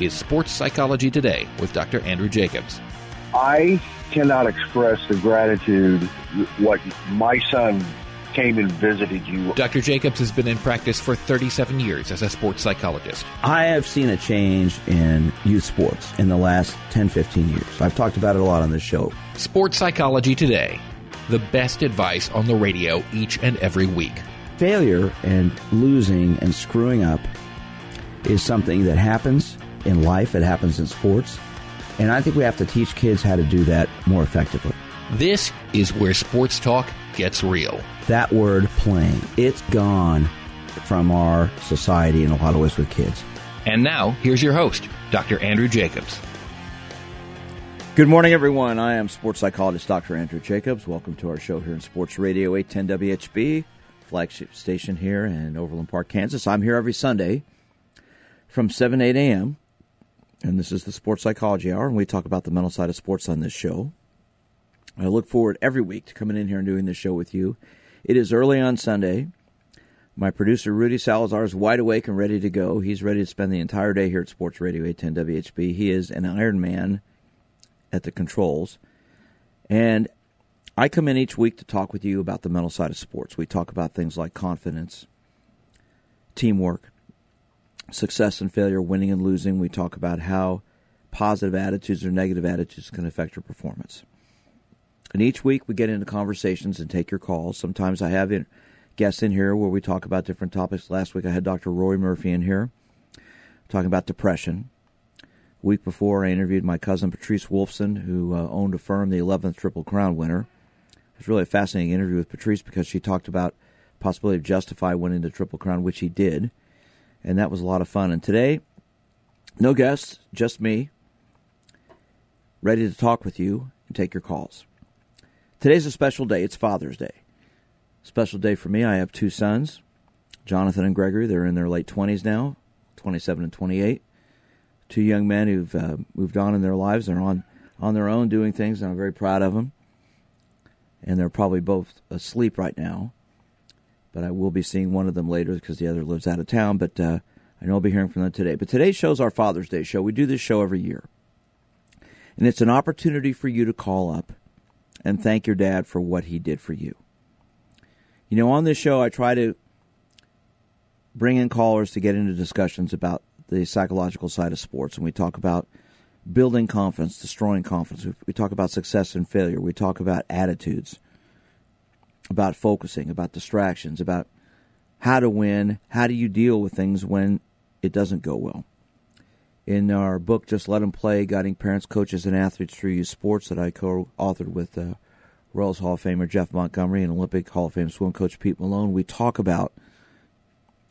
is Sports Psychology Today with Dr. Andrew Jacobs. I cannot express the gratitude what my son came and visited you. Dr. Jacobs has been in practice for 37 years as a sports psychologist. I have seen a change in youth sports in the last 10, 15 years. I've talked about it a lot on this show. Sports Psychology Today, the best advice on the radio each and every week. Failure and losing and screwing up is something that happens in life, it happens in sports. And I think we have to teach kids how to do that more effectively. This is where sports talk gets real. That word playing, it's gone from our society in a lot of ways with kids. And now, here's your host, Dr. Andrew Jacobs. Good morning, everyone. I am sports psychologist Dr. Andrew Jacobs. Welcome to our show here in Sports Radio 810 WHB, flagship station here in Overland Park, Kansas. I'm here every Sunday from 7 8 a.m. And this is the Sports Psychology Hour, and we talk about the mental side of sports on this show. I look forward every week to coming in here and doing this show with you. It is early on Sunday. My producer, Rudy Salazar, is wide awake and ready to go. He's ready to spend the entire day here at Sports Radio 810 WHB. He is an Iron Man at the controls. And I come in each week to talk with you about the mental side of sports. We talk about things like confidence, teamwork, success and failure, winning and losing. We talk about how positive attitudes or negative attitudes can affect your performance. And each week we get into conversations and take your calls. Sometimes I have guests in here where we talk about different topics. Last week I had Dr. Roy Murphy in here talking about depression. week before I interviewed my cousin Patrice Wolfson, who uh, owned Affirmed, the 11th Triple Crown winner. It was really a fascinating interview with Patrice because she talked about possibility of Justify winning the Triple Crown, which he did and that was a lot of fun. And today, no guests, just me, ready to talk with you and take your calls. Today's a special day. It's Father's Day. Special day for me. I have two sons, Jonathan and Gregory. They're in their late 20s now, 27 and 28. Two young men who've uh, moved on in their lives. They're on, on their own doing things, and I'm very proud of them. And they're probably both asleep right now but I will be seeing one of them later because the other lives out of town. But uh, I know I'll be hearing from them today. But today's show is our Father's Day show. We do this show every year, and it's an opportunity for you to call up and thank your dad for what he did for you. You know, on this show, I try to bring in callers to get into discussions about the psychological side of sports, and we talk about building confidence, destroying confidence. We talk about success and failure. We talk about attitudes about focusing, about distractions, about how to win, how do you deal with things when it doesn't go well. In our book, Just Let Them Play Guiding Parents, Coaches, and Athletes Through Youth Sports, that I co authored with uh, Royals Hall of Famer Jeff Montgomery and Olympic Hall of Fame swim coach Pete Malone, we talk about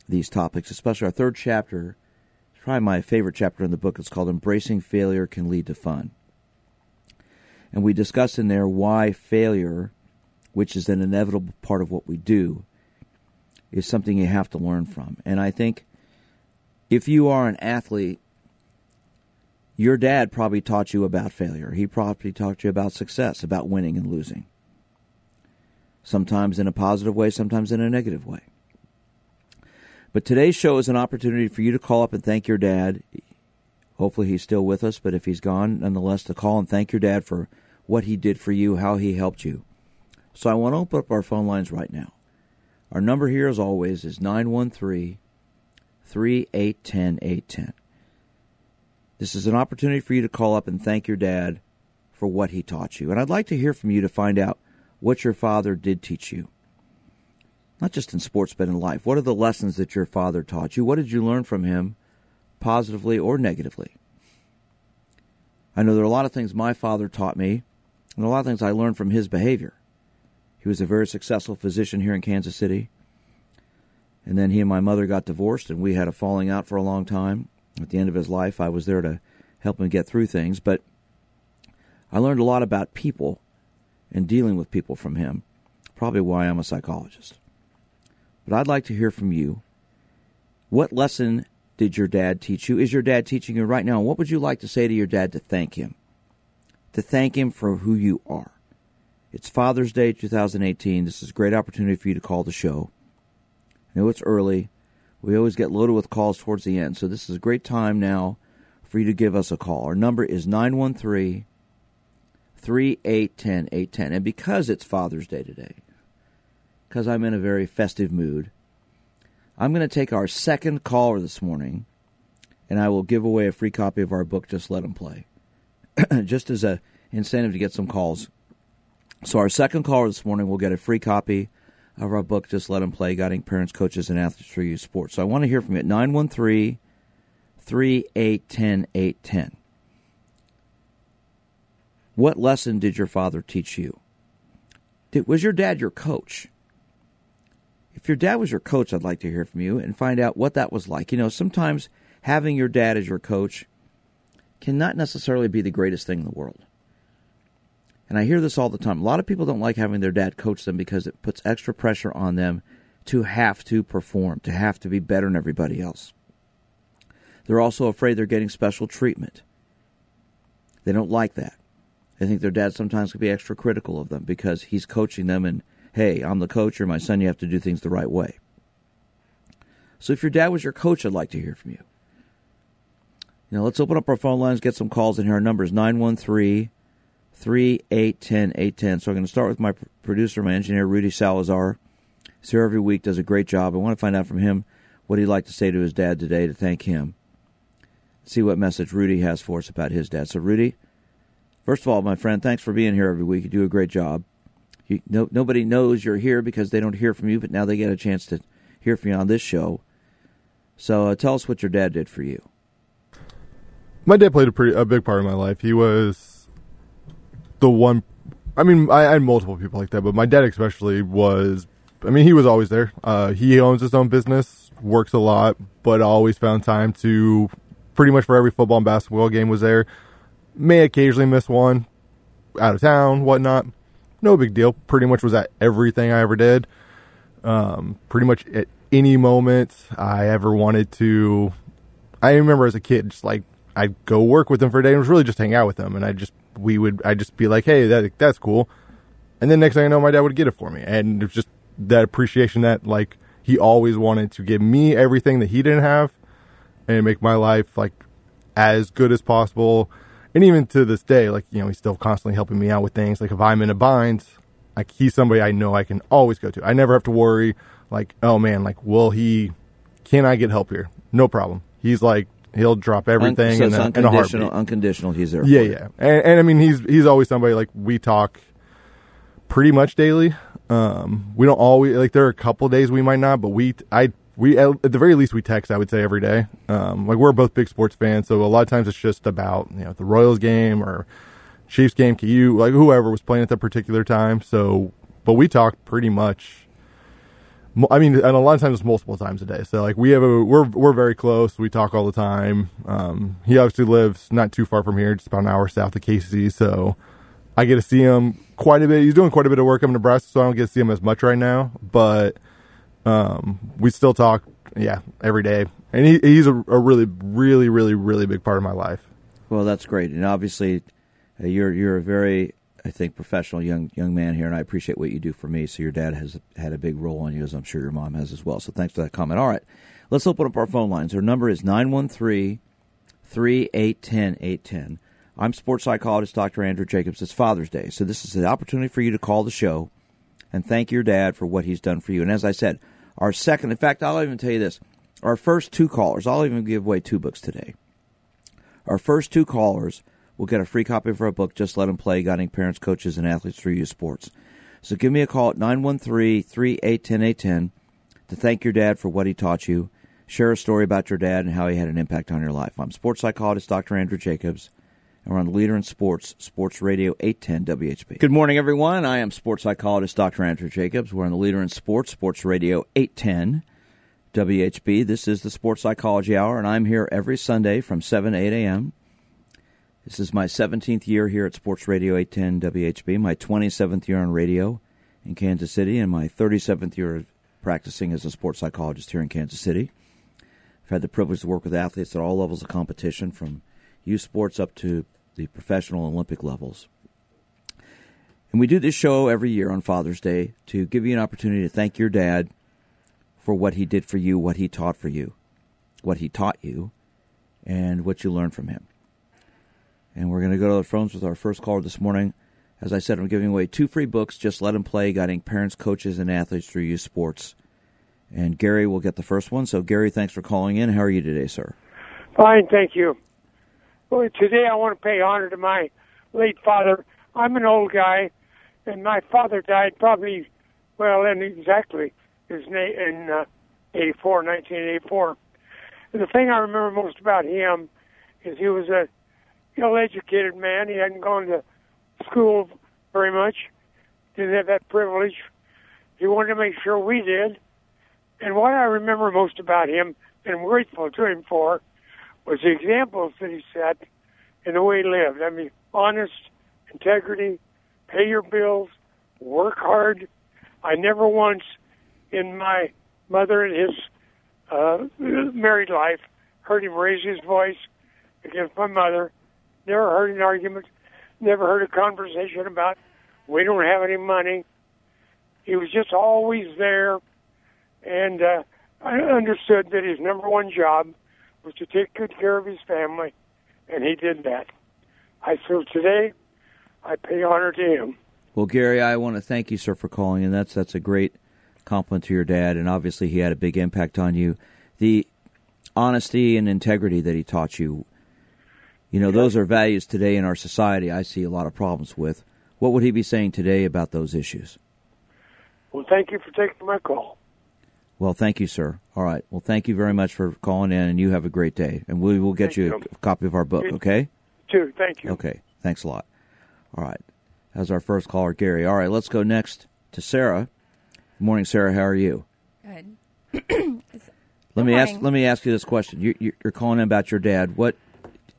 these topics, especially our third chapter. It's probably my favorite chapter in the book. It's called Embracing Failure Can Lead to Fun. And we discuss in there why failure which is an inevitable part of what we do, is something you have to learn from. And I think if you are an athlete, your dad probably taught you about failure. He probably taught you about success, about winning and losing. Sometimes in a positive way, sometimes in a negative way. But today's show is an opportunity for you to call up and thank your dad. Hopefully, he's still with us, but if he's gone, nonetheless, to call and thank your dad for what he did for you, how he helped you. So I want to open up our phone lines right now. Our number here, as always, is 913 3810 810. This is an opportunity for you to call up and thank your dad for what he taught you. And I'd like to hear from you to find out what your father did teach you. Not just in sports, but in life. What are the lessons that your father taught you? What did you learn from him, positively or negatively? I know there are a lot of things my father taught me, and a lot of things I learned from his behavior. He was a very successful physician here in Kansas City. And then he and my mother got divorced, and we had a falling out for a long time. At the end of his life, I was there to help him get through things. But I learned a lot about people and dealing with people from him. Probably why I'm a psychologist. But I'd like to hear from you. What lesson did your dad teach you? Is your dad teaching you right now? What would you like to say to your dad to thank him? To thank him for who you are. It's Father's Day 2018. This is a great opportunity for you to call the show. I know it's early. We always get loaded with calls towards the end, so this is a great time now for you to give us a call. Our number is 913 3810 810. And because it's Father's Day today, because I'm in a very festive mood, I'm going to take our second caller this morning and I will give away a free copy of our book, Just Let Them Play, just as a incentive to get some calls. So our second caller this morning will get a free copy of our book, Just Let Them Play, Guiding Parents, Coaches, and Athletes Through Youth Sports. So I want to hear from you at 913 3810 810. What lesson did your father teach you? Did, was your dad your coach? If your dad was your coach, I'd like to hear from you and find out what that was like. You know, sometimes having your dad as your coach cannot necessarily be the greatest thing in the world. And I hear this all the time. A lot of people don't like having their dad coach them because it puts extra pressure on them to have to perform, to have to be better than everybody else. They're also afraid they're getting special treatment. They don't like that. They think their dad sometimes can be extra critical of them because he's coaching them and, hey, I'm the coach, you're my son, you have to do things the right way. So if your dad was your coach, I'd like to hear from you. Now let's open up our phone lines, get some calls in here. Our number is 913 3810 810. So I'm going to start with my producer, my engineer, Rudy Salazar. He's here every week, does a great job. I want to find out from him what he'd like to say to his dad today to thank him. See what message Rudy has for us about his dad. So, Rudy, first of all, my friend, thanks for being here every week. You do a great job. You, no, nobody knows you're here because they don't hear from you, but now they get a chance to hear from you on this show. So, uh, tell us what your dad did for you my dad played a pretty a big part of my life. He was the one. I mean, I, I had multiple people like that, but my dad especially was. I mean, he was always there. Uh, he owns his own business, works a lot, but always found time to pretty much for every football and basketball game was there. May occasionally miss one, out of town, whatnot. No big deal. Pretty much was at everything I ever did. Um, pretty much at any moment I ever wanted to. I remember as a kid, just like I'd go work with them for a day and was really just hang out with them. And I just, we would, I'd just be like, hey, that, that's cool. And then next thing I know, my dad would get it for me. And it was just that appreciation that like he always wanted to give me everything that he didn't have and make my life like as good as possible. And even to this day, like, you know, he's still constantly helping me out with things. Like if I'm in a bind, like he's somebody I know I can always go to. I never have to worry like, oh man, like, will he, can I get help here? No problem. He's like, He'll drop everything Un- so in, a, in a heartbeat. Unconditional, he's there. Yeah, yeah, and, and, I mean he's he's always somebody like we talk pretty much daily. Um, we don't always like there are a couple days we might not, but we I we at the very least we text. I would say every day. Um, like we're both big sports fans, so a lot of times it's just about you know the Royals game or Chiefs game, KU, like whoever was playing at that particular time. So, but we talk pretty much I mean, and a lot of times it's multiple times a day. So like we have a we're we're very close. We talk all the time. Um, he obviously lives not too far from here, just about an hour south of KC. So I get to see him quite a bit. He's doing quite a bit of work up in Nebraska, so I don't get to see him as much right now. But um, we still talk, yeah, every day. And he, he's a, a really, really, really, really big part of my life. Well, that's great, and obviously, uh, you're you're a very I think, professional young young man here, and I appreciate what you do for me. So your dad has had a big role on you, as I'm sure your mom has as well. So thanks for that comment. All right, let's open up our phone lines. Our number is 913 3810 810. I'm sports psychologist Dr. Andrew Jacobs. It's Father's Day, so this is an opportunity for you to call the show and thank your dad for what he's done for you. And as I said, our second, in fact, I'll even tell you this our first two callers, I'll even give away two books today. Our first two callers will get a free copy of our book, Just Let Them Play Guiding Parents, Coaches, and Athletes Through Youth Sports. So give me a call at 913 381 810 to thank your dad for what he taught you. Share a story about your dad and how he had an impact on your life. I'm sports psychologist Dr. Andrew Jacobs, and we're on the Leader in Sports, Sports Radio 810 WHB. Good morning, everyone. I am sports psychologist Dr. Andrew Jacobs. We're on the Leader in Sports, Sports Radio 810 WHB. This is the Sports Psychology Hour, and I'm here every Sunday from 7 to 8 a.m. This is my 17th year here at Sports Radio 810 WHB, my 27th year on radio in Kansas City, and my 37th year practicing as a sports psychologist here in Kansas City. I've had the privilege to work with athletes at all levels of competition, from youth sports up to the professional Olympic levels. And we do this show every year on Father's Day to give you an opportunity to thank your dad for what he did for you, what he taught for you, what he taught you, and what you learned from him. And we're going to go to the phones with our first caller this morning. As I said, I'm giving away two free books, Just Let Him Play, guiding parents, coaches, and athletes through youth sports. And Gary will get the first one. So, Gary, thanks for calling in. How are you today, sir? Fine, thank you. Well, today I want to pay honor to my late father. I'm an old guy, and my father died probably, well, in exactly his name in uh, 84, 1984. And the thing I remember most about him is he was a ill-educated man. He hadn't gone to school very much, didn't have that privilege. He wanted to make sure we did. And what I remember most about him, and I'm grateful to him for, was the examples that he set and the way he lived. I mean, honest, integrity, pay your bills, work hard. I never once in my mother and his uh, married life heard him raise his voice against my mother. Never heard an argument. Never heard a conversation about we don't have any money. He was just always there, and uh, I understood that his number one job was to take good care of his family, and he did that. I feel today I pay honor to him. Well, Gary, I want to thank you, sir, for calling, and that's that's a great compliment to your dad, and obviously he had a big impact on you. The honesty and integrity that he taught you, you know, those are values today in our society. I see a lot of problems with. What would he be saying today about those issues? Well, thank you for taking my call. Well, thank you, sir. All right. Well, thank you very much for calling in, and you have a great day. And we will get you, you. a copy of our book, Thank- okay? Too. Thank you. Okay. Thanks a lot. All right. That's our first caller, Gary. All right. Let's go next to Sarah. Good morning, Sarah. How are you? Good. Let me Good ask. Let me ask you this question. You, you- you're calling in about your dad. What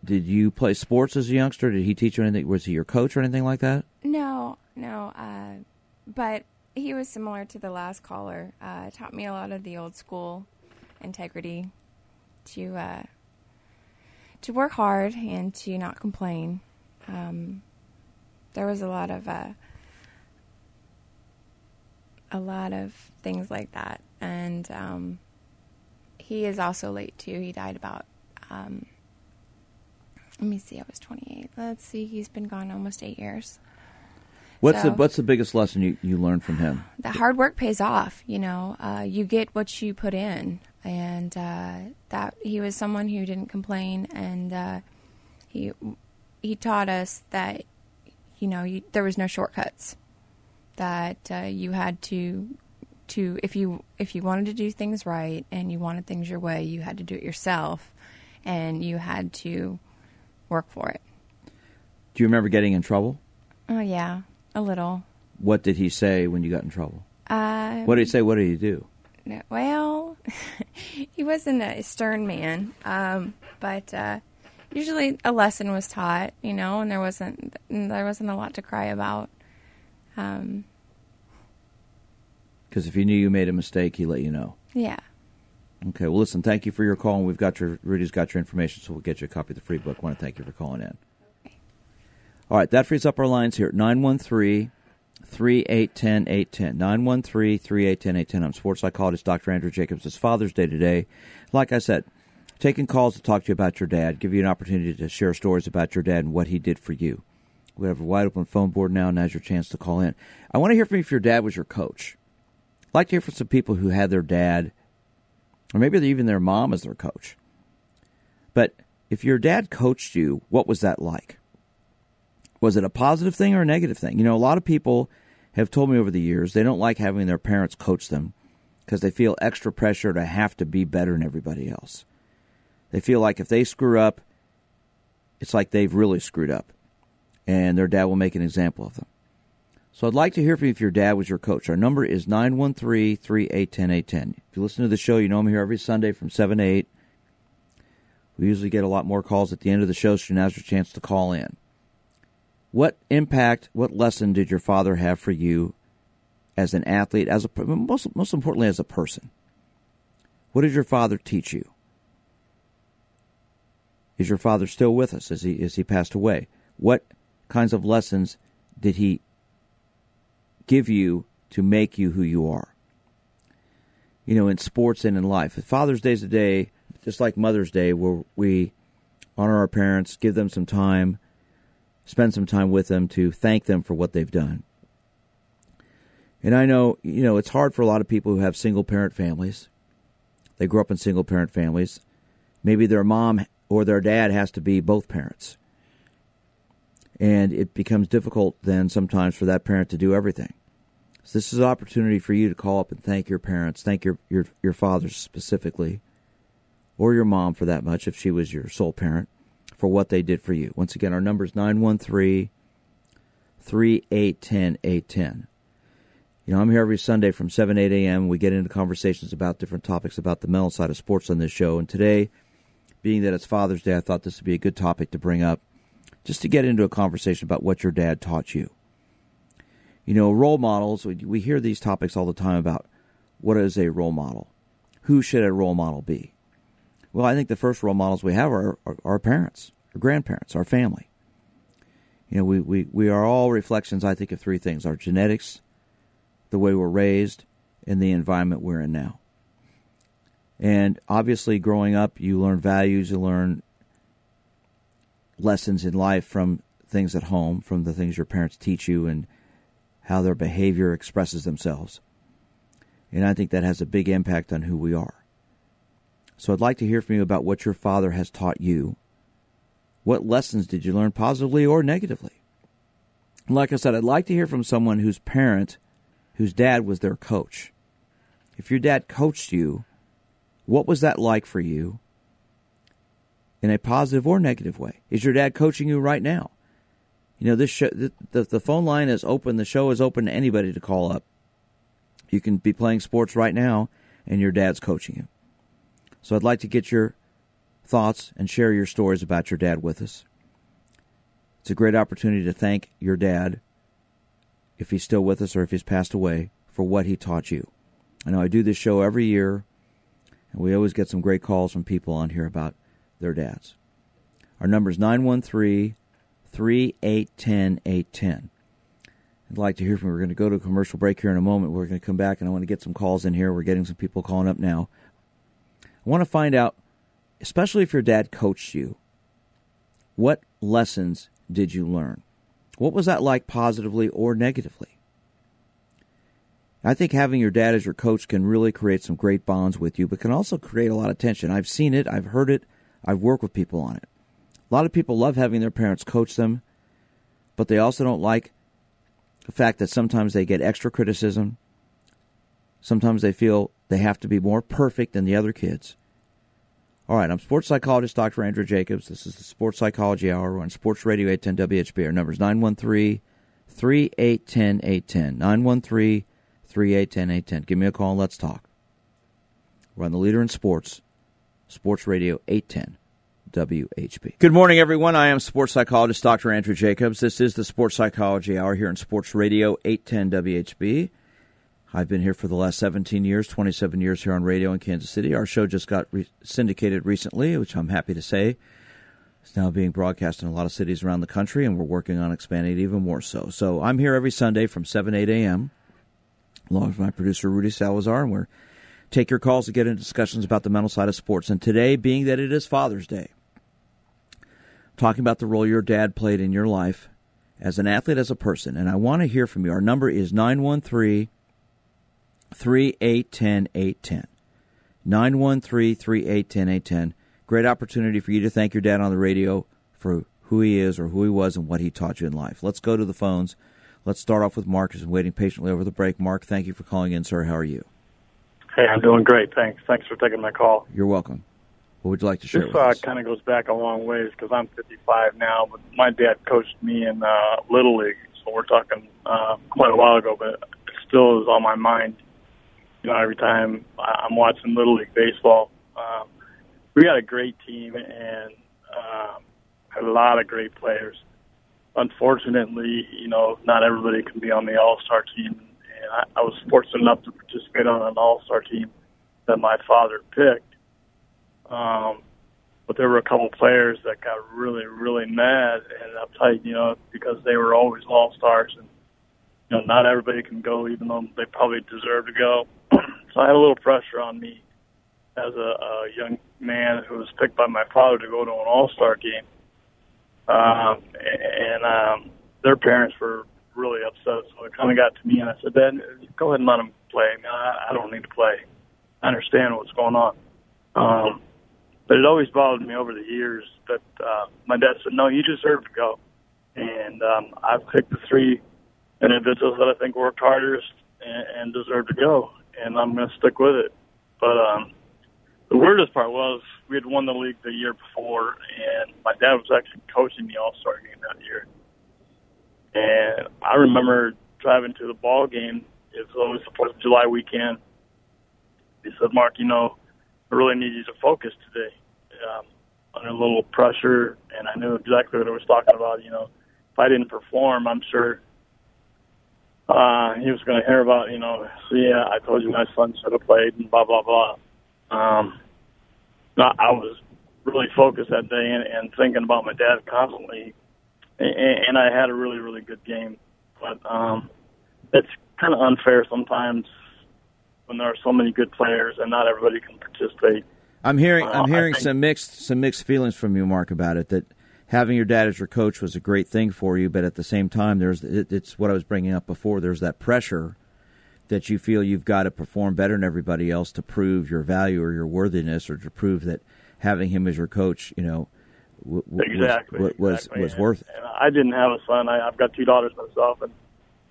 did you play sports as a youngster? Did he teach you anything? Was he your coach or anything like that? No, no. Uh, but he was similar to the last caller. Uh, taught me a lot of the old school integrity to uh, to work hard and to not complain. Um, there was a lot of uh, a lot of things like that, and um, he is also late too. He died about. Um, let me see. I was 28. Let's see. He's been gone almost eight years. What's the What's the biggest lesson you, you learned from him? the hard work pays off. You know, uh, you get what you put in, and uh, that he was someone who didn't complain, and uh, he he taught us that you know you, there was no shortcuts. That uh, you had to to if you if you wanted to do things right and you wanted things your way, you had to do it yourself, and you had to work for it. Do you remember getting in trouble? Oh yeah, a little. What did he say when you got in trouble? Uh, What did he say? What did he do? No, Well, he wasn't a stern man, um, but uh, usually a lesson was taught, you know, and there wasn't there wasn't a lot to cry about. Um, Because if he knew you made a mistake, he let you know. yeah. Okay. Well, listen. Thank you for your call. And we've got your Rudy's got your information, so we'll get you a copy of the free book. I want to thank you for calling in. All right. That frees up our lines here. 913 3810 810. 913 3810 810. I'm sports psychologist Dr. Andrew Jacobs. It's Father's Day today. Like I said, taking calls to talk to you about your dad, give you an opportunity to share stories about your dad and what he did for you. We have a wide open phone board now. And now's your chance to call in. I want to hear from you if your dad was your coach. I'd like to hear from some people who had their dad or maybe even their mom as their coach. But if your dad coached you, what was that like? Was it a positive thing or a negative thing? You know, a lot of people have told me over the years they don't like having their parents coach them because they feel extra pressure to have to be better than everybody else. They feel like if they screw up, it's like they've really screwed up, and their dad will make an example of them. So I'd like to hear from you if your dad was your coach. Our number is 913 3810 810. If you listen to the show, you know I'm here every Sunday from 7 to 8. We usually get a lot more calls at the end of the show, so now's your chance to call in. What impact, what lesson did your father have for you as an athlete, as a most, most importantly as a person? What did your father teach you? Is your father still with us? Is he is he passed away? What kinds of lessons did he give you to make you who you are? You know, in sports and in life. Father's Day is a day, just like Mother's Day, where we honor our parents, give them some time, spend some time with them to thank them for what they've done. And I know, you know, it's hard for a lot of people who have single parent families. They grew up in single parent families. Maybe their mom or their dad has to be both parents. And it becomes difficult then sometimes for that parent to do everything. So this is an opportunity for you to call up and thank your parents, thank your, your, your father specifically, or your mom for that much if she was your sole parent, for what they did for you. Once again, our number is 913 3810 810. You know, I'm here every Sunday from 7, 8 a.m. We get into conversations about different topics about the mental side of sports on this show. And today, being that it's Father's Day, I thought this would be a good topic to bring up just to get into a conversation about what your dad taught you. You know, role models, we hear these topics all the time about what is a role model? Who should a role model be? Well, I think the first role models we have are, are our parents, our grandparents, our family. You know, we, we, we are all reflections, I think, of three things our genetics, the way we're raised, and the environment we're in now. And obviously, growing up, you learn values, you learn lessons in life from things at home, from the things your parents teach you, and how their behavior expresses themselves. And I think that has a big impact on who we are. So I'd like to hear from you about what your father has taught you. What lessons did you learn positively or negatively? Like I said, I'd like to hear from someone whose parent whose dad was their coach. If your dad coached you, what was that like for you in a positive or negative way? Is your dad coaching you right now? You know, this show, the, the, phone line is open. The show is open to anybody to call up. You can be playing sports right now, and your dad's coaching you. So I'd like to get your thoughts and share your stories about your dad with us. It's a great opportunity to thank your dad if he's still with us or if he's passed away, for what he taught you. I know I do this show every year, and we always get some great calls from people on here about their dads. Our number is 913 3810 810. I'd like to hear from you. We're going to go to a commercial break here in a moment. We're going to come back, and I want to get some calls in here. We're getting some people calling up now. I want to find out, especially if your dad coached you, what lessons did you learn? What was that like positively or negatively? I think having your dad as your coach can really create some great bonds with you, but can also create a lot of tension. I've seen it, I've heard it, I've worked with people on it. A lot of people love having their parents coach them, but they also don't like the fact that sometimes they get extra criticism. Sometimes they feel they have to be more perfect than the other kids. All right, I'm sports psychologist Dr. Andrew Jacobs. This is the Sports Psychology Hour on Sports Radio 810 WHB. Our number is 913 3810 810. 913 3810 810. Give me a call and let's talk. We're on the leader in sports, Sports Radio 810. WHB. Good morning, everyone. I am sports psychologist Dr. Andrew Jacobs. This is the Sports Psychology Hour here on Sports Radio 810 WHB. I've been here for the last 17 years, 27 years here on radio in Kansas City. Our show just got re- syndicated recently, which I'm happy to say. It's now being broadcast in a lot of cities around the country, and we're working on expanding it even more so. So I'm here every Sunday from 7, 8 a.m., along with my producer, Rudy Salazar, and we're take your calls to get into discussions about the mental side of sports. And today, being that it is Father's Day, talking about the role your dad played in your life as an athlete, as a person. And I want to hear from you. Our number is 913- 3810 810. 913 3810 810. Great opportunity for you to thank your dad on the radio for who he is or who he was and what he taught you in life. Let's go to the phones. Let's start off with Mark, who's been waiting patiently over the break. Mark, thank you for calling in, sir. How are you? Hey, I'm doing great. Thanks. Thanks for taking my call. You're welcome. What would you like to share? This uh, kind of goes back a long ways because I'm 55 now, but my dad coached me in uh, Little League, so we're talking uh, quite a while ago, but it still is on my mind you know, every time I'm watching Little League baseball. Um, we got a great team and um, a lot of great players. Unfortunately, you know, not everybody can be on the All Star team, and I, I was fortunate enough to participate on an All Star team that my father picked. Um, but there were a couple players that got really, really mad and uptight, you know, because they were always All Stars, and you know, not everybody can go, even though they probably deserve to go. so I had a little pressure on me as a, a young man who was picked by my father to go to an All Star game, um, and um, their parents were really upset. So it kind of got to me, and I said, "Dad, go ahead and let him play. I, I don't need to play. I understand what's going on." Um, but it always bothered me over the years that uh, my dad said, "No, you deserve to go." And um, I've picked the three individuals that I think worked hardest and, and deserve to go, and I'm going to stick with it. But um, the weirdest part was we had won the league the year before, and my dad was actually coaching the All Star game that year. And I remember driving to the ball game. It was always the Fourth of July weekend. He said, "Mark, you know, I really need you to focus today." Um, under a little pressure, and I knew exactly what I was talking about. You know, if I didn't perform, I'm sure uh, he was going to hear about, you know, see, I told you my son should have played and blah, blah, blah. Um, I was really focused that day and, and thinking about my dad constantly. And, and I had a really, really good game. But um, it's kind of unfair sometimes when there are so many good players and not everybody can participate. I'm hearing Uh, I'm hearing think- some mixed some mixed feelings from you, Mark, about it. That having your dad as your coach was a great thing for you, but at the same time, there's it, it's what I was bringing up before. There's that pressure that you feel you've got to perform better than everybody else to prove your value or your worthiness, or to prove that having him as your coach, you know, w- w- exactly was was, exactly. was worth it. And I didn't have a son. I, I've got two daughters myself, and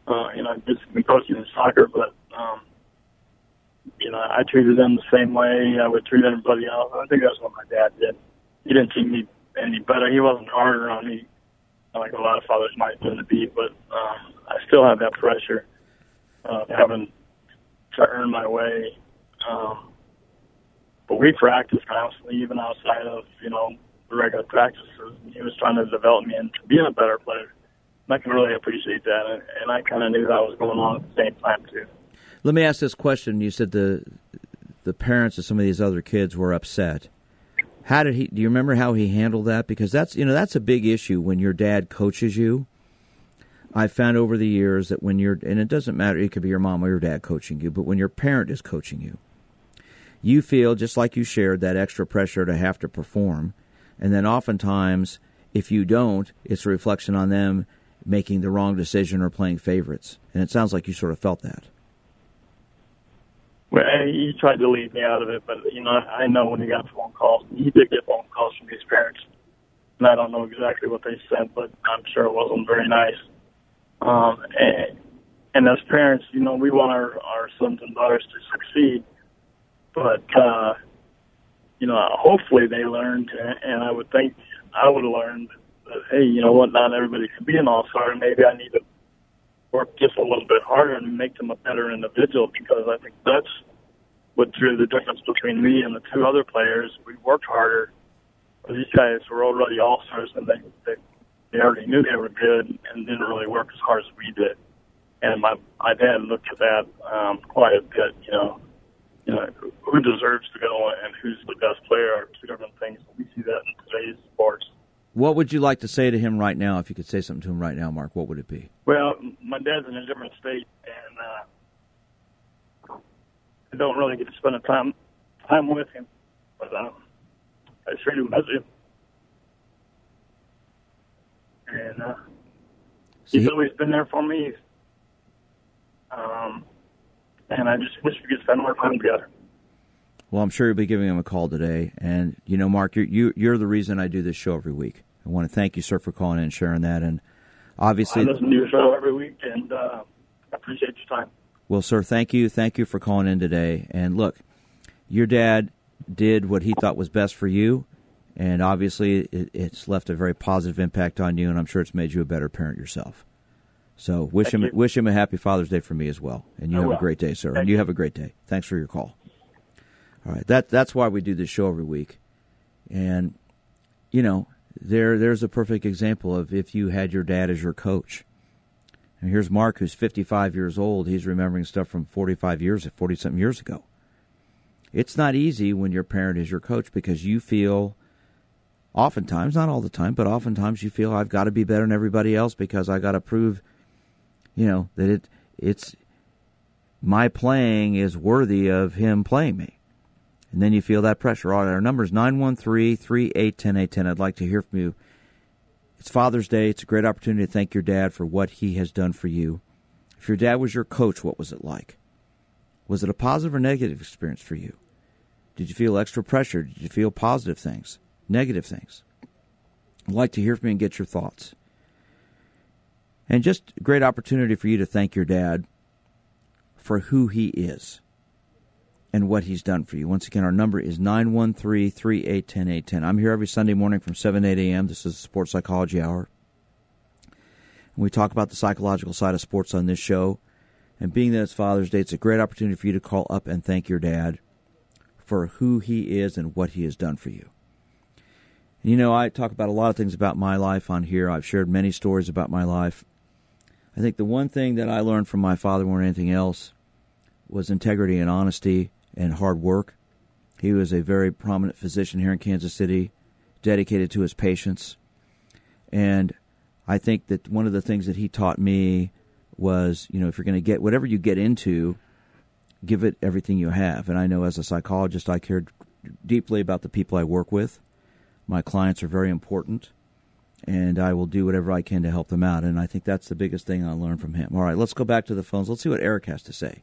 uh, you know, I've just been coaching in soccer, but um, you know, I treated them the same way I would treat everybody else. I think that's what my dad did. He didn't treat me any better. He wasn't harder on me like a lot of fathers might tend to be, but um, I still have that pressure of having to earn my way. Um, but we practice constantly, even outside of you know the regular practices. He was trying to develop me into being a better player. And I can really appreciate that, and I kind of knew that was going on at the same time too. Let me ask this question. You said the the parents of some of these other kids were upset. How did he? Do you remember how he handled that? Because that's you know that's a big issue when your dad coaches you. I've found over the years that when you're and it doesn't matter, it could be your mom or your dad coaching you, but when your parent is coaching you, you feel just like you shared that extra pressure to have to perform, and then oftentimes if you don't, it's a reflection on them making the wrong decision or playing favorites. And it sounds like you sort of felt that. Well, he tried to leave me out of it, but you know, I know when he got phone calls, he did get phone calls from his parents, and I don't know exactly what they said, but I'm sure it wasn't very nice. Um, and, and as parents, you know, we want our our sons and daughters to succeed, but uh, you know, hopefully they learned, and I would think I would have learned that hey, you know what, not everybody can be an all star, maybe I need to work just a little bit harder and make them a better individual because I think that's what drew the difference between me and the two other players. We worked harder. These guys were already all stars and they, they they already knew they were good and didn't really work as hard as we did. And my my dad looked at that um, quite a bit. You know, you know who deserves to go and who's the best player are two different things. We see that in today's sports. What would you like to say to him right now? If you could say something to him right now, Mark, what would it be? Well, my dad's in a different state, and uh, I don't really get to spend a time time with him. But um, I sure do miss him, and uh, See, he's always been there for me. Um, and I just wish we could spend more time together. well, I'm sure you'll be giving him a call today. And you know, Mark, you're you, you're the reason I do this show every week. I want to thank you, sir, for calling in and sharing that. And I obviously, listen to your show every week, and uh, I appreciate your time. well, sir, thank you, thank you for calling in today. And look, your dad did what he thought was best for you, and obviously, it, it's left a very positive impact on you. And I'm sure it's made you a better parent yourself. So wish Thank him you. wish him a happy Father's Day for me as well. And you I have a great day, sir. Thank and you you. have a great day. Thanks for your call. All right, that that's why we do this show every week. And you know, there there's a perfect example of if you had your dad as your coach. And here's Mark, who's 55 years old. He's remembering stuff from 45 years, 40 something years ago. It's not easy when your parent is your coach because you feel, oftentimes, not all the time, but oftentimes you feel I've got to be better than everybody else because I got to prove, you know, that it it's my playing is worthy of him playing me. And then you feel that pressure. All right, our number is 913 3810 I'd like to hear from you. It's Father's Day. It's a great opportunity to thank your dad for what he has done for you. If your dad was your coach, what was it like? Was it a positive or negative experience for you? Did you feel extra pressure? Did you feel positive things, negative things? I'd like to hear from you and get your thoughts. And just a great opportunity for you to thank your dad for who he is and what he's done for you. Once again, our number is 913 3810 810. I'm here every Sunday morning from 7 8 a.m. This is the Sports Psychology Hour. And we talk about the psychological side of sports on this show. And being that it's Father's Day, it's a great opportunity for you to call up and thank your dad for who he is and what he has done for you. And you know, I talk about a lot of things about my life on here. I've shared many stories about my life. I think the one thing that I learned from my father more than anything else was integrity and honesty and hard work. He was a very prominent physician here in Kansas City, dedicated to his patients. And I think that one of the things that he taught me was, you know, if you're going to get whatever you get into, give it everything you have. And I know as a psychologist, I cared deeply about the people I work with. My clients are very important, and I will do whatever I can to help them out. And I think that's the biggest thing I learned from him. All right, let's go back to the phones. Let's see what Eric has to say.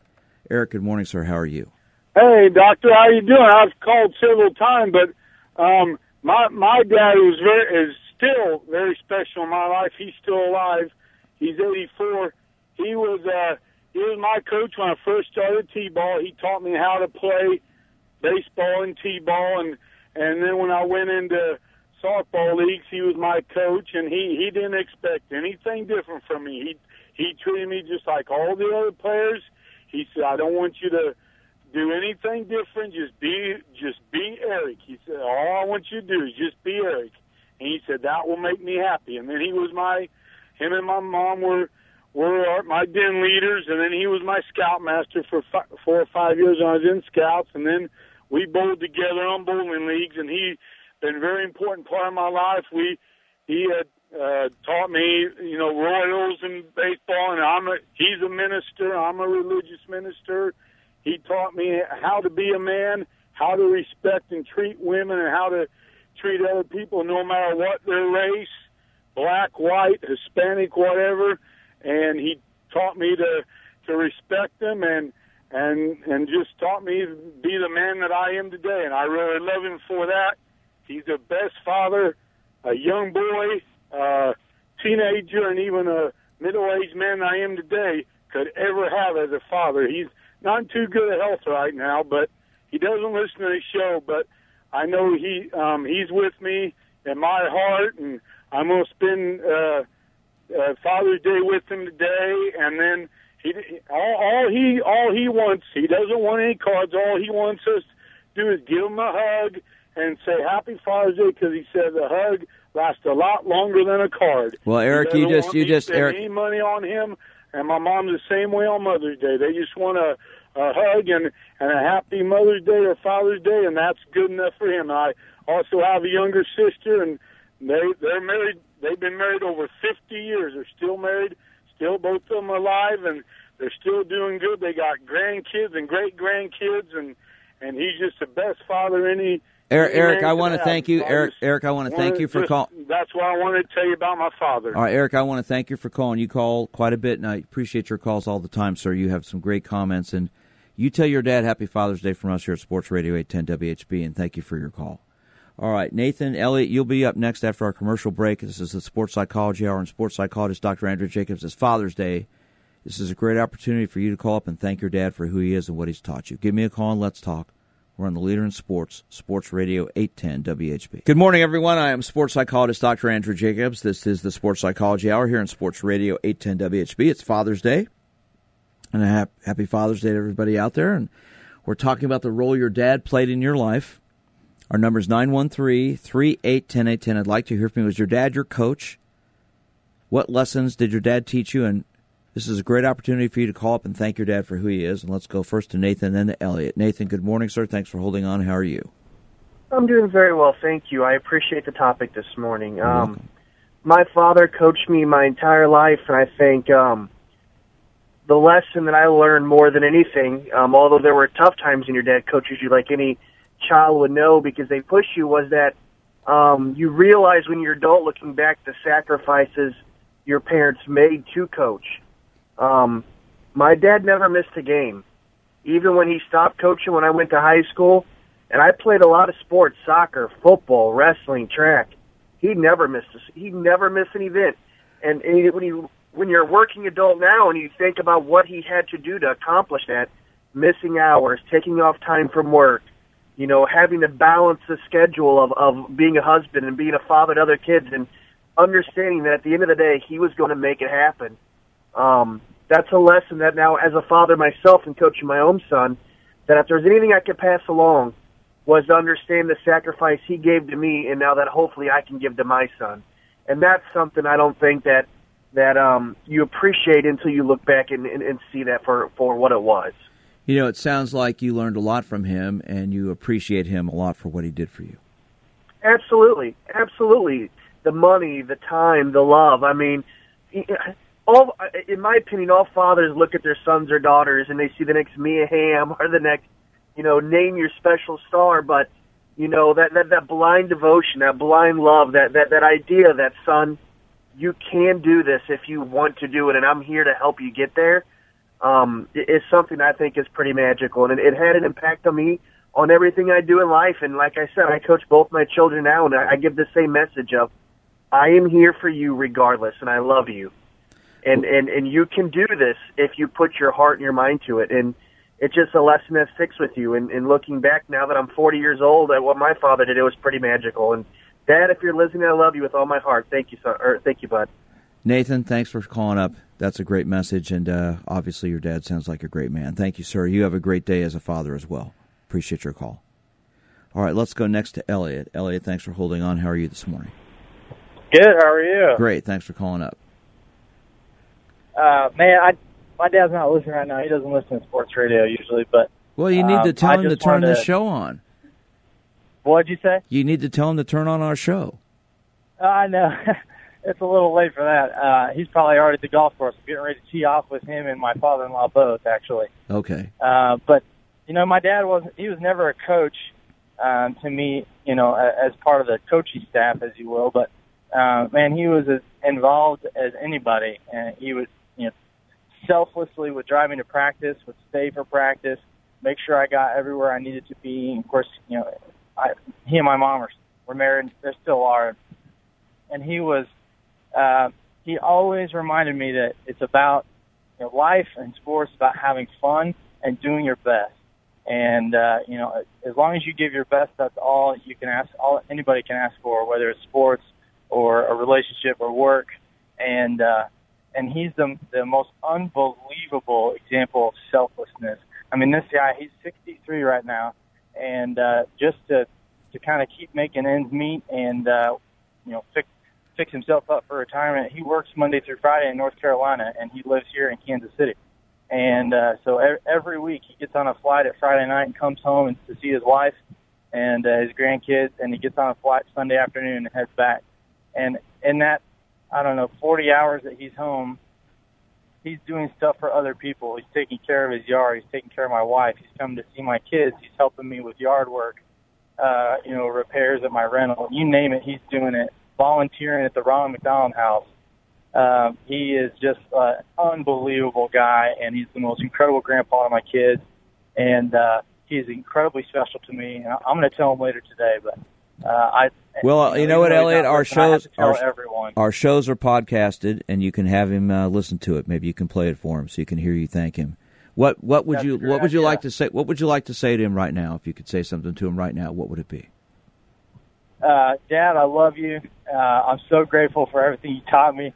Eric, good morning, sir. How are you? Hey, doctor, how you doing? I've called several times, but um, my my dad was very is still very special in my life. He's still alive. He's 84. He was uh, he was my coach when I first started t-ball. He taught me how to play baseball and t-ball, and and then when I went into softball leagues, he was my coach, and he he didn't expect anything different from me. He he treated me just like all the other players. He said, "I don't want you to." Do anything different. Just be, just be Eric. He said, all I want you to do is just be Eric. And he said that will make me happy. And then he was my, him and my mom were were my den leaders, and then he was my scoutmaster for fi- four or five years. I was in scouts, and then we bowled together on bowling leagues, and he been a very important part of my life. We he had uh, taught me, you know, royals and baseball, and I'm a he's a minister. I'm a religious minister. He taught me how to be a man, how to respect and treat women, and how to treat other people no matter what their race, black, white, Hispanic, whatever. And he taught me to to respect them and and and just taught me to be the man that I am today. And I really love him for that. He's the best father, a young boy, uh, teenager, and even a middle-aged man I am today could ever have as a father. He's not too good at health right now, but he doesn't listen to the show. But I know he um, he's with me in my heart, and I'm to spend uh, uh, Father's Day with him today, and then he all, all he all he wants. He doesn't want any cards. All he wants us to do is give him a hug and say Happy Father's Day because he said the hug lasts a lot longer than a card. Well, Eric, you just you just Eric any money on him, and my mom's the same way on Mother's Day. They just want a a hug and and a happy Mother's Day or Father's Day, and that's good enough for him. I also have a younger sister, and they they're married. They've been married over 50 years. They're still married, still both of them alive, and they're still doing good. They got grandkids and great grandkids, and and he's just the best father any. Eric, Eric I want to thank you. Eric, Eric, I want to thank you for calling. That's what I wanted to tell you about my father. All right, Eric, I want to thank you for calling. You call quite a bit, and I appreciate your calls all the time, sir. You have some great comments, and you tell your dad Happy Father's Day from us here at Sports Radio 810 WHB, and thank you for your call. All right, Nathan, Elliot, you'll be up next after our commercial break. This is the Sports Psychology Hour, and sports psychologist Dr. Andrew Jacobs. It's Father's Day. This is a great opportunity for you to call up and thank your dad for who he is and what he's taught you. Give me a call and let's talk. We're on the leader in sports, Sports Radio 810 WHB. Good morning, everyone. I am sports psychologist Dr. Andrew Jacobs. This is the Sports Psychology Hour here on Sports Radio 810 WHB. It's Father's Day. And a happy Father's Day to everybody out there. And we're talking about the role your dad played in your life. Our number is 913 3810 810. I'd like to hear from you. Was your dad your coach? What lessons did your dad teach you? And this is a great opportunity for you to call up and thank your dad for who he is. And let's go first to Nathan, and then to Elliot. Nathan, good morning, sir. Thanks for holding on. How are you? I'm doing very well, thank you. I appreciate the topic this morning. Um, my father coached me my entire life, and I think um, the lesson that I learned more than anything, um, although there were tough times in your dad coaches you like any child would know because they push you was that um, you realize when you're adult looking back the sacrifices your parents made to coach. Um, my dad never missed a game. Even when he stopped coaching when I went to high school, and I played a lot of sports, soccer, football, wrestling, track. He never missed a, he never missed an event. And, and when you when you're a working adult now and you think about what he had to do to accomplish that, missing hours, taking off time from work, you know, having to balance the schedule of, of being a husband and being a father to other kids and understanding that at the end of the day, he was going to make it happen. Um, that's a lesson that now as a father myself and coaching my own son, that if there's anything I could pass along was to understand the sacrifice he gave to me and now that hopefully I can give to my son. And that's something I don't think that that um, you appreciate until you look back and, and, and see that for, for what it was. You know, it sounds like you learned a lot from him and you appreciate him a lot for what he did for you. Absolutely. Absolutely. The money, the time, the love. I mean, all in my opinion, all fathers look at their sons or daughters and they see the next Mia Hamm or the next, you know, name your special star, but you know, that, that, that blind devotion, that blind love, that, that, that idea that son, you can do this if you want to do it, and I'm here to help you get there. Um, is something I think is pretty magical, and it, it had an impact on me on everything I do in life. And like I said, I coach both my children now, and I, I give the same message of, I am here for you regardless, and I love you, and and and you can do this if you put your heart and your mind to it. And it's just a lesson that sticks with you. And, and looking back now that I'm 40 years old, at what my father did, it was pretty magical. And Dad, if you're listening, I love you with all my heart. Thank you, son. Or thank you, bud. Nathan, thanks for calling up. That's a great message, and uh, obviously your dad sounds like a great man. Thank you, sir. You have a great day as a father as well. Appreciate your call. All right, let's go next to Elliot. Elliot, thanks for holding on. How are you this morning? Good. How are you? Great. Thanks for calling up. Uh, man, I my dad's not listening right now. He doesn't listen to sports radio usually, but well, you need um, to tell him to turn wanted the show on. What'd you say? You need to tell him to turn on our show. Uh, I know. it's a little late for that. Uh, he's probably already at the golf course. I'm getting ready to tee off with him and my father-in-law both, actually. Okay. Uh, but you know, my dad was he was never a coach um, to me, you know, a- as part of the coaching staff, as you will. But uh, man, he was as involved as anybody, and he would, you know, selflessly would drive me to practice, would stay for practice, make sure I got everywhere I needed to be. And of course, you know, I, he and my mom are were married. They still are, and he was. Uh, he always reminded me that it's about you know, life and sports about having fun and doing your best. And uh, you know, as long as you give your best, that's all you can ask. All anybody can ask for, whether it's sports or a relationship or work. And uh, and he's the the most unbelievable example of selflessness. I mean, this guy, he's 63 right now, and uh, just to to kind of keep making ends meet and uh, you know fix fix himself up for retirement. He works Monday through Friday in North Carolina, and he lives here in Kansas City. And uh, so every week he gets on a flight at Friday night and comes home to see his wife and uh, his grandkids, and he gets on a flight Sunday afternoon and heads back. And in that, I don't know, 40 hours that he's home, he's doing stuff for other people. He's taking care of his yard. He's taking care of my wife. He's coming to see my kids. He's helping me with yard work, uh, you know, repairs at my rental. You name it, he's doing it. Volunteering at the Ronald McDonald House. Um, he is just an unbelievable guy, and he's the most incredible grandpa to my kids. And uh, he's incredibly special to me. And I'm going to tell him later today, but uh, I. Well, you know what, even though he's Elliot? Our listening, I have shows, our, everyone. our shows are podcasted, and you can have him uh, listen to it. Maybe you can play it for him so you can hear you thank him. What What would That's you What would you idea. like to say? What would you like to say to him right now? If you could say something to him right now, what would it be? uh, Dad, I love you. Uh, I'm so grateful for everything you taught me.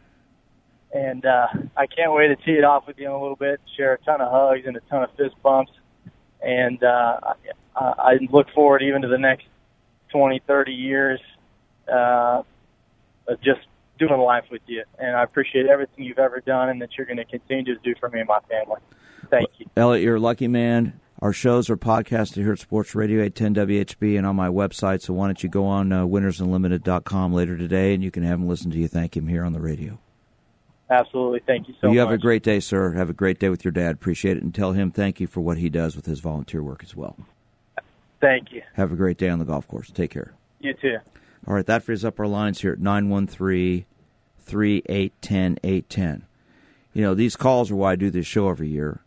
And uh, I can't wait to tee it off with you in a little bit, share a ton of hugs and a ton of fist bumps. And uh, I, I look forward even to the next 20, 30 years uh, of just doing life with you. And I appreciate everything you've ever done and that you're going to continue to do for me and my family. Thank you. Elliot, you're a lucky man. Our shows are podcasted here at Sports Radio 810 WHB and on my website. So why don't you go on uh, winnersunlimited.com later today and you can have him listen to you thank him here on the radio. Absolutely. Thank you so you much. have a great day, sir. Have a great day with your dad. Appreciate it. And tell him thank you for what he does with his volunteer work as well. Thank you. Have a great day on the golf course. Take care. You too. All right, that frees up our lines here at 913 3810 810. You know, these calls are why I do this show every year.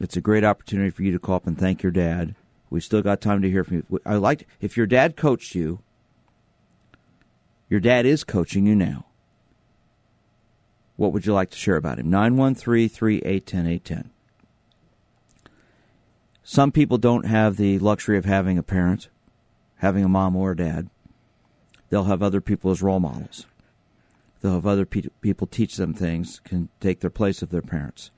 It's a great opportunity for you to call up and thank your dad. We still got time to hear from you. I like if your dad coached you, your dad is coaching you now. What would you like to share about him? 913 3810 810. Some people don't have the luxury of having a parent, having a mom or a dad. They'll have other people as role models. They'll have other pe- people teach them things, can take their place of their parents.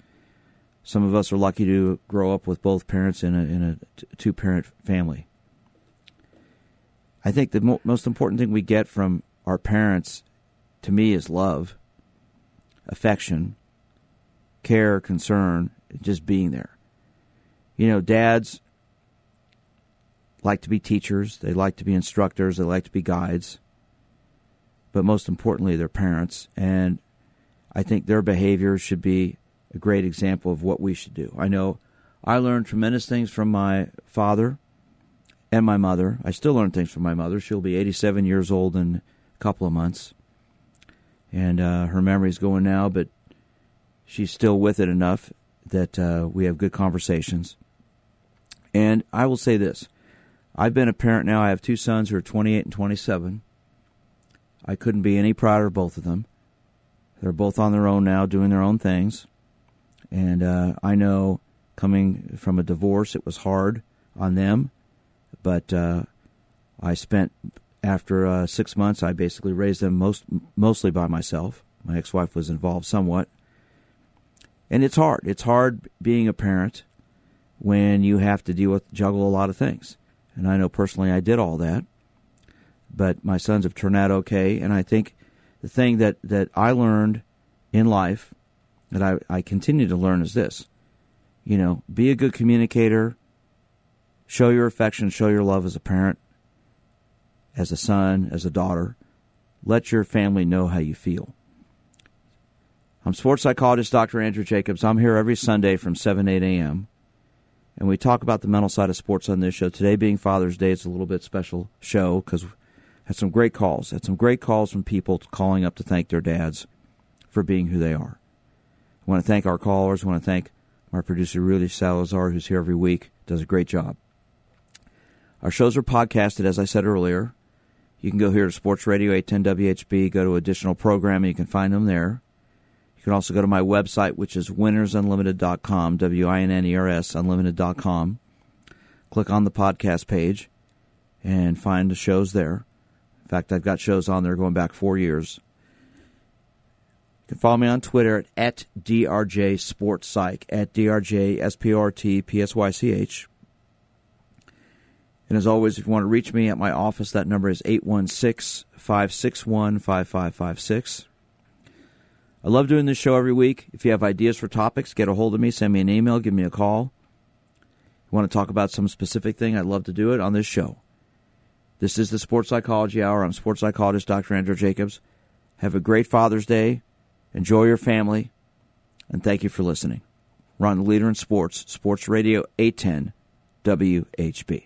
Some of us are lucky to grow up with both parents in a, in a t- two parent family. I think the mo- most important thing we get from our parents, to me, is love, affection, care, concern, just being there. You know, dads like to be teachers, they like to be instructors, they like to be guides, but most importantly, they're parents. And I think their behavior should be a great example of what we should do. I know I learned tremendous things from my father and my mother. I still learn things from my mother. She'll be 87 years old in a couple of months. And uh, her memory's going now, but she's still with it enough that uh, we have good conversations. And I will say this I've been a parent now. I have two sons who are 28 and 27. I couldn't be any prouder of both of them. They're both on their own now, doing their own things. And uh, I know coming from a divorce, it was hard on them. But uh, I spent, after uh, six months, I basically raised them most mostly by myself. My ex wife was involved somewhat. And it's hard. It's hard being a parent when you have to deal with juggle a lot of things. And I know personally I did all that. But my sons have turned out okay. And I think the thing that, that I learned in life that I, I continue to learn is this. You know, be a good communicator, show your affection, show your love as a parent, as a son, as a daughter. Let your family know how you feel. I'm sports psychologist Dr. Andrew Jacobs. I'm here every Sunday from 7 8 a.m and we talk about the mental side of sports on this show. Today being Father's Day, it's a little bit special show because had some great calls. Had some great calls from people calling up to thank their dads for being who they are. I want to thank our callers. I want to thank our producer Rudy Salazar, who's here every week, does a great job. Our shows are podcasted, as I said earlier. You can go here to Sports Radio 810 WHB, go to additional programming. You can find them there can also go to my website, which is winnersunlimited.com, W I N N E R S, unlimited.com. Click on the podcast page and find the shows there. In fact, I've got shows on there going back four years. You can follow me on Twitter at, at DRJ Sports Psych, at DRJ S P R T P S Y C H. And as always, if you want to reach me at my office, that number is 816 561 5556. I love doing this show every week. If you have ideas for topics, get a hold of me, send me an email, give me a call. You want to talk about some specific thing, I'd love to do it on this show. This is the Sports Psychology Hour. I'm sports psychologist Dr. Andrew Jacobs. Have a great Father's Day. Enjoy your family. And thank you for listening. The leader in sports, Sports Radio 810 WHB.